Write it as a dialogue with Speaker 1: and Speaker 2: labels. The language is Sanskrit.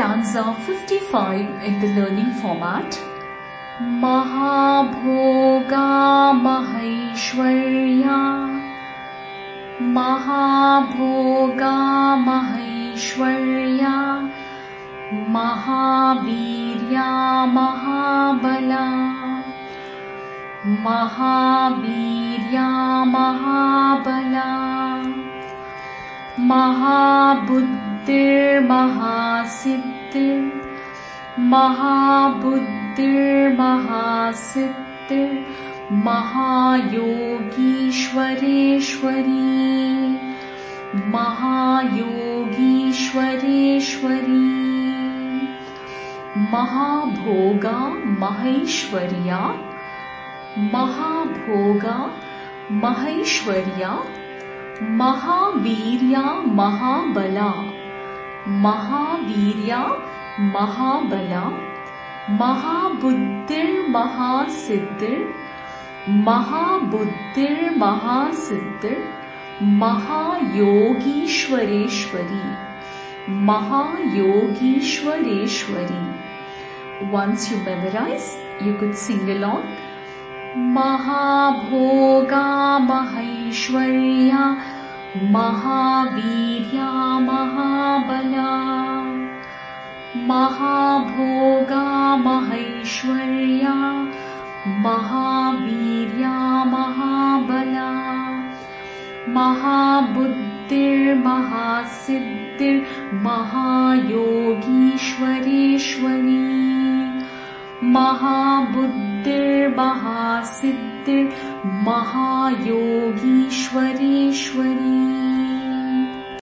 Speaker 1: stanza 55 in the learning format. Mahabhoga Mahaishwarya Mahabhoga Mahaishwarya Mahavirya Mahabala Mahavirya Mahabala महाबुद्धिर् महासिद्धिर् महाबुद्धिर् महासिद्धिर् महायोगीश्वरेश्वरी महायोगीश्वरेश्वरी महाभोगा महेश्वर्या महाभोगा महेश्वर्या महावीर्या महाबला महावीर्या महाबला महाबुद्धिर्महासिद्धिर् महाबुद्धिर्महासिद्धिर् महायोगीश्वरेश्वरी महायोगीश्वरेश्वरी Once you memorize, you could sing along. महाभोगा महेश्वर्या महावीर्या महाभोगा महेश्वर्या महावीर्या महाबला महाबुद्धिर्महासिद्धिर्महायोगीश्वरेश्वरी महाबुद्धिर्महासिद्धिर्महायोगीश्वरेश्वरी